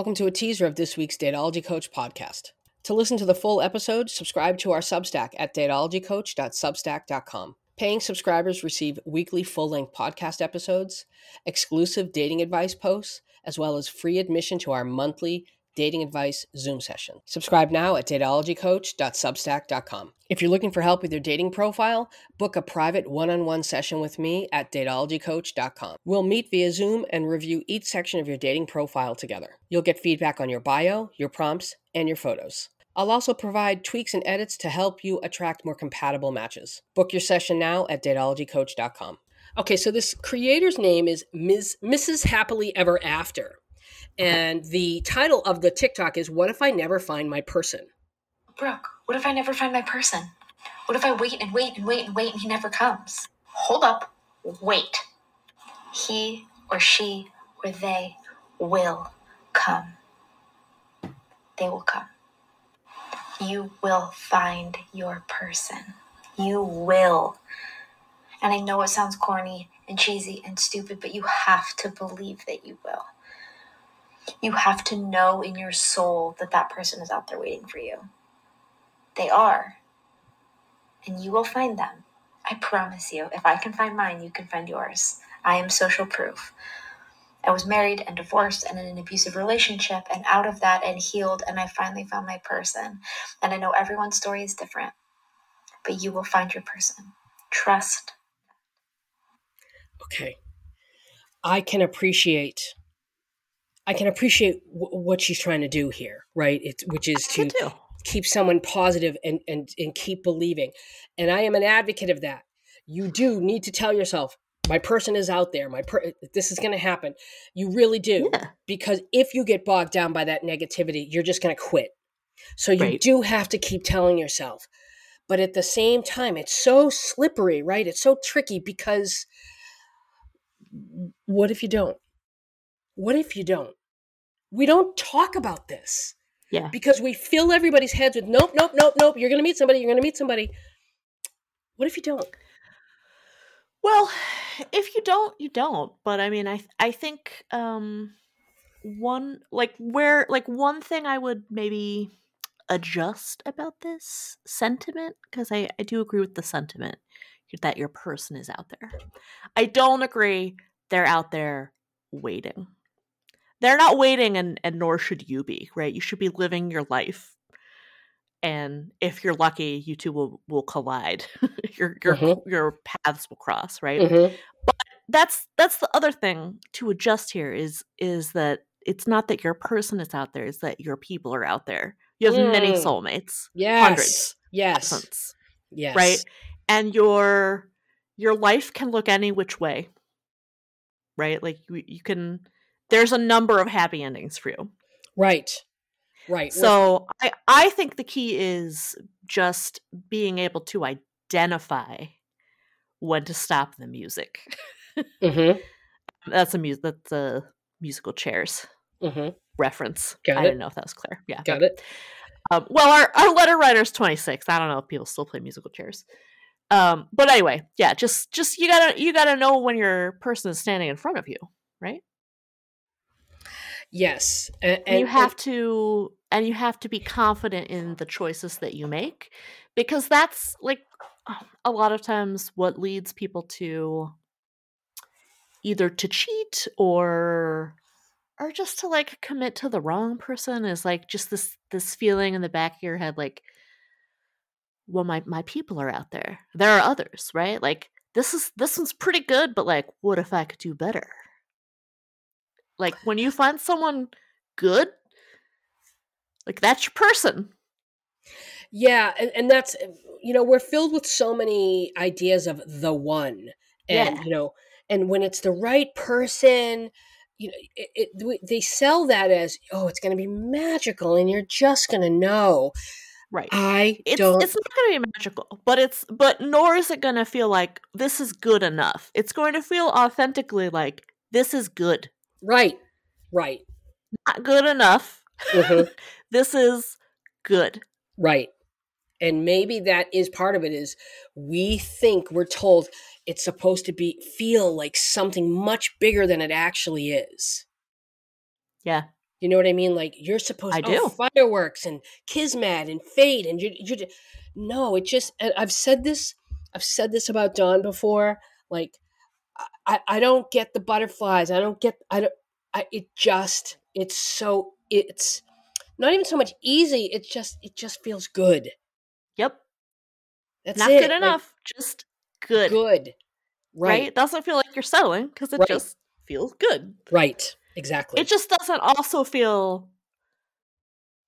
Welcome to a teaser of this week's Datology Coach podcast. To listen to the full episode, subscribe to our Substack at datologycoach.substack.com. Paying subscribers receive weekly full length podcast episodes, exclusive dating advice posts, as well as free admission to our monthly dating advice Zoom session. Subscribe now at datologycoach.substack.com. If you're looking for help with your dating profile, book a private one on one session with me at datologycoach.com. We'll meet via Zoom and review each section of your dating profile together. You'll get feedback on your bio, your prompts, and your photos. I'll also provide tweaks and edits to help you attract more compatible matches. Book your session now at datologycoach.com. Okay, so this creator's name is Ms. Mrs. Happily Ever After. And the title of the TikTok is What If I Never Find My Person? Brooke, what if I never find my person? What if I wait and wait and wait and wait and he never comes? Hold up. Wait. He or she or they will come. They will come. You will find your person. You will. And I know it sounds corny and cheesy and stupid, but you have to believe that you will. You have to know in your soul that that person is out there waiting for you. They are. And you will find them. I promise you. If I can find mine, you can find yours. I am social proof. I was married and divorced and in an abusive relationship, and out of that and healed, and I finally found my person. And I know everyone's story is different, but you will find your person. Trust. Okay. I can appreciate I can appreciate w- what she's trying to do here, right? It's which is to keep someone positive and, and and keep believing. And I am an advocate of that. You do need to tell yourself, my person is out there. My per- uh, this is going to happen. You really do, Yeah. because if you get bogged down by that negativity, you're just going to quit. So you Right. do have to keep telling yourself. But at the same time, it's so slippery, right? It's so tricky because what if you don't? What if you don't? We don't talk about this Yeah. because we fill everybody's heads with nope, nope, nope, nope. You're going to meet somebody. You're going to meet somebody. What if you don't? Well, if you don't, you don't. But I mean, I I think um one like where like one thing I would maybe adjust about this sentiment because I I do agree with the sentiment that your person is out there. I don't agree they're out there waiting. They're not waiting and and nor should you be, right? You should be living your life. And if you're lucky, you two will will collide. your your Mhm. your paths will cross, right? Mhm. that's that's the other thing to adjust here is is that it's not that your person is out there it's that your people are out there you have many Mm. soulmates Yes. hundreds Yes. thousands, Yes. right and your your life can look any which way right like you, you can there's a number of happy endings for you Right. Right. so i i think the key is just being able to identify when to stop the music hmm that's a music that's a musical chairs hmm reference. Got I it. didn't know if that was clear. Yeah. Got it. Um, well, our, our letter writer's 26. I don't know if people still play musical chairs. Um, but anyway, yeah, just just you gotta you gotta know when your person is standing in front of you, right? Yes. And, And, you have to and you have to be confident in the choices that you make because that's like a lot of times what leads people to either to cheat or or just to like commit to the wrong person is like just this this feeling in the back of your head like well my my people are out there there are others right like this is this one's pretty good but like what if i could do better like when you find someone good like that's your person Yeah, and, and that's eh, you know we're filled with so many ideas of the one, and Yeah. you know, and when it's the right person, you know, it, it we- they sell that as oh, it's going to be magical, and you're just going to know. right I it's don't. it's not going to be magical but it's but nor is it going to feel like this is good enough it's going to feel authentically like this is good right, right, not good enough mhm, this is good right. And maybe that is part of it. Is we think we're told it's supposed to be feel like something much bigger than it actually is. yeah You know what I mean? Like you're supposed I to oh, do. fireworks and kismet and fate and you you no, it just I've said this I've said this about Dawn before. Like I, I don't get the butterflies. I don't get I don't I it just it's so it's not even so much easy, it's just it just feels good. Yep. That's Not it. good like, enough, just good. good. Right? Right. It doesn't feel like you're settling because it Right. just feels good. Right. Exactly. It just doesn't also feel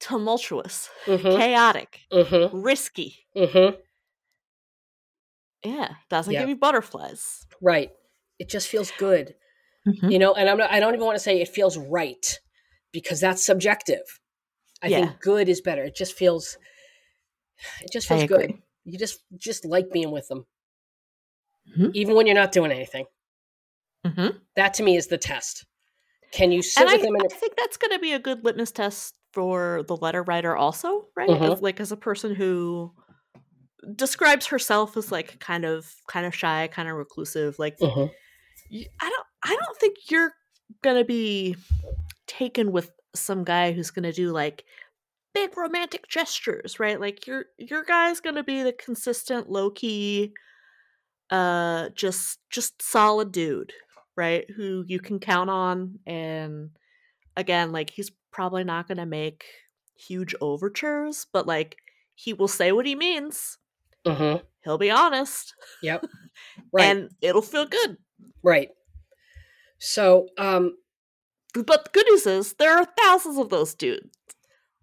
tumultuous, mm-hmm. chaotic, Mm-hmm. risky. Mm-hmm. Yeah, doesn't Yeah. give you butterflies. Right. It just feels good. Mhm. You know, and I'm not, I don't even want to say it feels right because that's subjective. I Yeah. think good is better. It just feels it just feels good. You just just like being with them. Mhm. Even when you're not doing anything. Mhm. That to me is the test. Can you sit And I, with them in I think that's going to be a good litmus test for the letter writer, also, right? Mhm. As, like as a person who describes herself as like kind of kind of shy, kind of reclusive. Like Mhm. I don't I don't think you're gonna be taken with some guy who's gonna do like big romantic gestures, right? Like your your guy's gonna be the consistent, low key, uh, just just solid dude, right? Who you can count on, and again, like he's probably not gonna make huge overtures, but like he will say what he means. Mhm. He'll be honest, Yep. Right. and it'll feel good. Right. So, um But the good news is there are thousands of those dudes.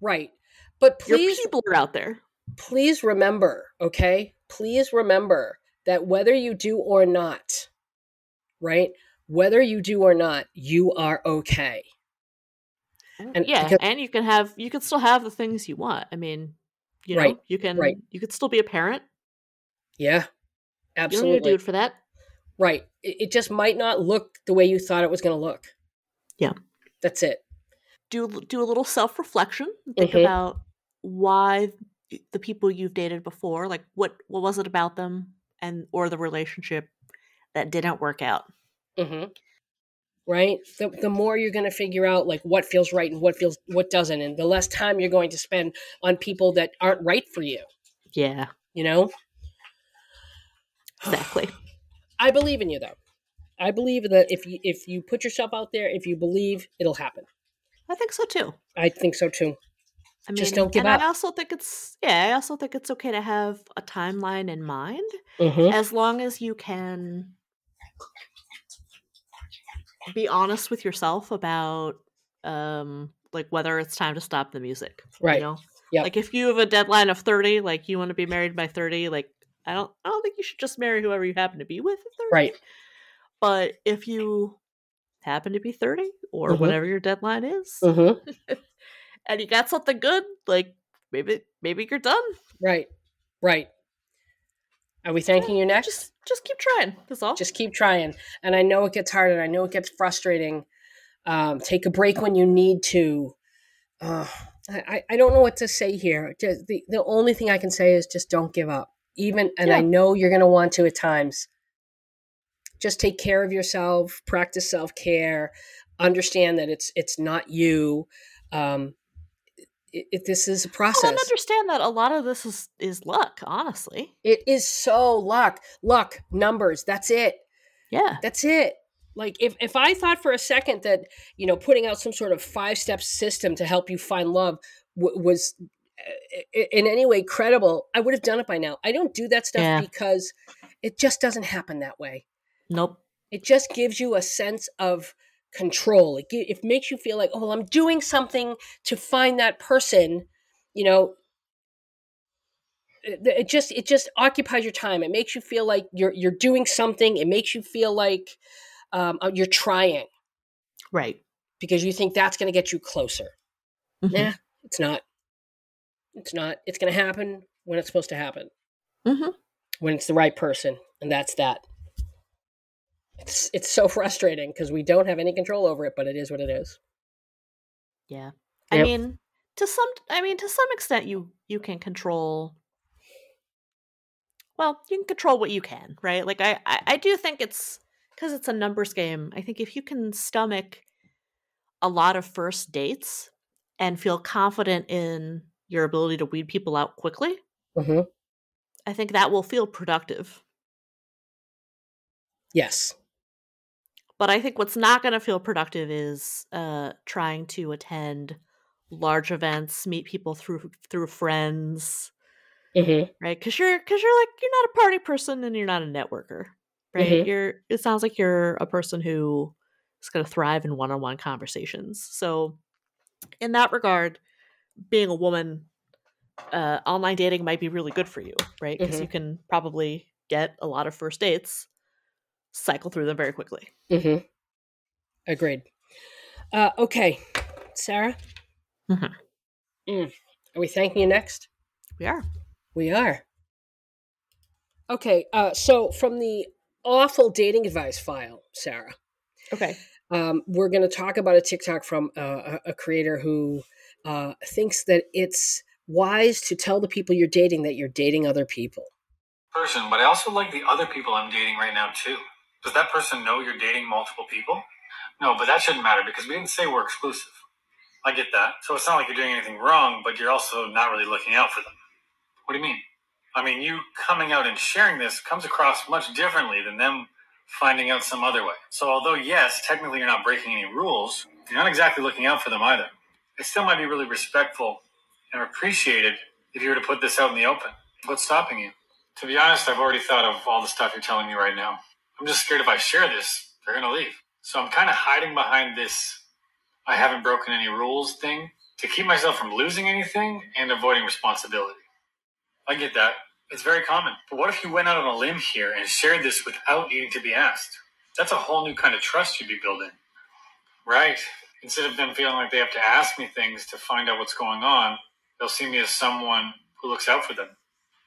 right. But Your please people are out there. please remember, okay? Please remember that whether you do or not, right? Whether you do or not, you are okay. And yeah, because- and you can have you can still have the things you want. I mean, you know, Right, you can right. you could still be a parent. Yeah. You don't need a dude for that. Right. It, it just might not look the way you thought it was going to look. Yeah. That's it. Do do a little self reflection. Think Mhm. about why the people you've dated before, like what what was it about them, and or the relationship that didn't work out. hmm Right. The, the more you're going to figure out like what feels right and what feels what doesn't, and the less time you're going to spend on people that aren't right for you. Yeah, You know. exactly. I believe in you though. I believe that if you if you put yourself out there, if you believe, it'll happen. I think so too. I think so too. I mean, Just don't give and up. I also think it's yeah. I also think it's okay to have a timeline in mind, Mm-hmm. as long as you can be honest with yourself about um like whether it's time to stop the music. Right. You know? Yep. Like if you have a deadline of thirty, like you want to be married by thirty, like I don't I don't think you should just marry whoever you happen to be with. Right. But if you happen to be thirty or Mhm. whatever your deadline is, Mm-hmm. and you got something good, like maybe maybe you're done. Right. Right. Are we thanking you next? Just just keep trying. That's all. just keep trying. And I know it gets hard and I know it gets frustrating. Um, take a break when you need to. Uh, I, I- I don't know what to say here. Just the, the only thing I can say is just don't give up. Even, and I know you're going to want to at times. Just take care of yourself. Practice self care. Understand that it's it's not you. Um, it, it, this is a Well, process. and understand that a lot of this is is luck. Honestly, It is so luck, luck, numbers. That's it. yeah. That's it. Like if if I thought for a second that you know putting out some sort of five step system to help you find love w- was in any way credible, I would have done it by now. I don't do that stuff Yeah. because it just doesn't happen that way. Nope. It just gives you a sense of control. It, it makes you feel like, oh, well, I'm doing something to find that person. You know, it, it just it just occupies your time. It makes you feel like you're you're doing something. It makes you feel like um, uh, you're trying Right. because you think that's going to get you closer. Mhm. Nah, it's not. It's not. It's going to happen when it's supposed to happen. Mhm. When it's the right person, and that's that. It's it's so frustrating because we don't have any control over it, but it is what it is. Yeah. I Yep. mean, to some I mean to some extent you you can control well, you can control what you can, right? Like I I, I do think it's because it's a numbers game. I think if you can stomach a lot of first dates and feel confident in your ability to weed people out quickly, hmm I think that will feel productive. Yes. But I think what's not going to feel productive is uh, trying to attend large events, meet people through through friends, hmm right? Because you're because you're like you're not a party person and you're not a networker, right? Mhm. You're it sounds like you're a person who is going to thrive in one on one conversations. So, in that regard, being a woman, uh, online dating might be really good for you, right? Because Mhm. you can probably get a lot of first dates, cycle through them very quickly. hmm Agreed. Uh, okay, Sarah. Mhm. Mm. Are we thanking you next? We are. We are. Okay, uh, so from the awful dating advice file, Sarah, Okay. um, we're going to talk about a TikTok from uh, a, a creator who uh, thinks that it's wise to tell the people you're dating that you're dating other people. person, but I also like the other people I'm dating right now too. Does that person know you're dating multiple people? No, but that shouldn't matter because we didn't say we're exclusive. I get that. So it's not like you're doing anything wrong, but you're also not really looking out for them. What do you mean? I mean, you coming out and sharing this comes across much differently than them finding out some other way. So although yes, technically you're not breaking any rules, you're not exactly looking out for them either. It still might be really respectful and appreciated if you were to put this out in the open. What's stopping you? To be honest, I've already thought of all the stuff you're telling me right now. I'm just scared if I share this, they're going to leave. So I'm kind of hiding behind this I haven't broken any rules thing to keep myself from losing anything and avoiding responsibility. I get that. It's very common. But what if you went out on a limb here and shared this without needing to be asked? That's a whole new kind of trust you'd be building. Right. Instead of them feeling like they have to ask me things to find out what's going on, they'll see me as someone who looks out for them.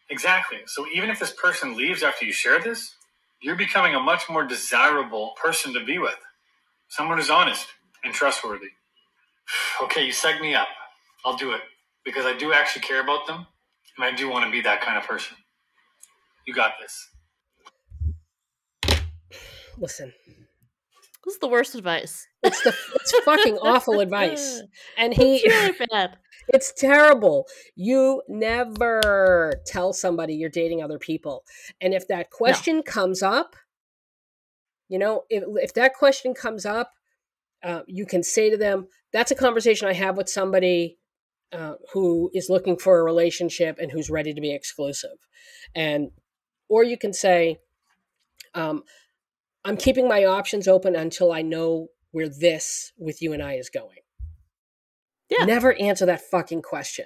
Exactly. So even if this person leaves after you share this, you're becoming a much more desirable person to be with. Someone who's honest and trustworthy. Okay, you psych me up. I'll do it because I do actually care about them and I do want to be that kind of person. You got this. Listen, This is the worst advice. it's the it's fucking awful advice, and he It's really bad. It's terrible. You never tell somebody you're dating other people. And if that question comes up, you know, if, if that question comes up, uh, you can say to them, that's a conversation I have with somebody uh, who is looking for a relationship and who's ready to be exclusive. And, or you can say, um, I'm keeping my options open until I know where this with you and I is going. Yeah. Never answer that fucking question.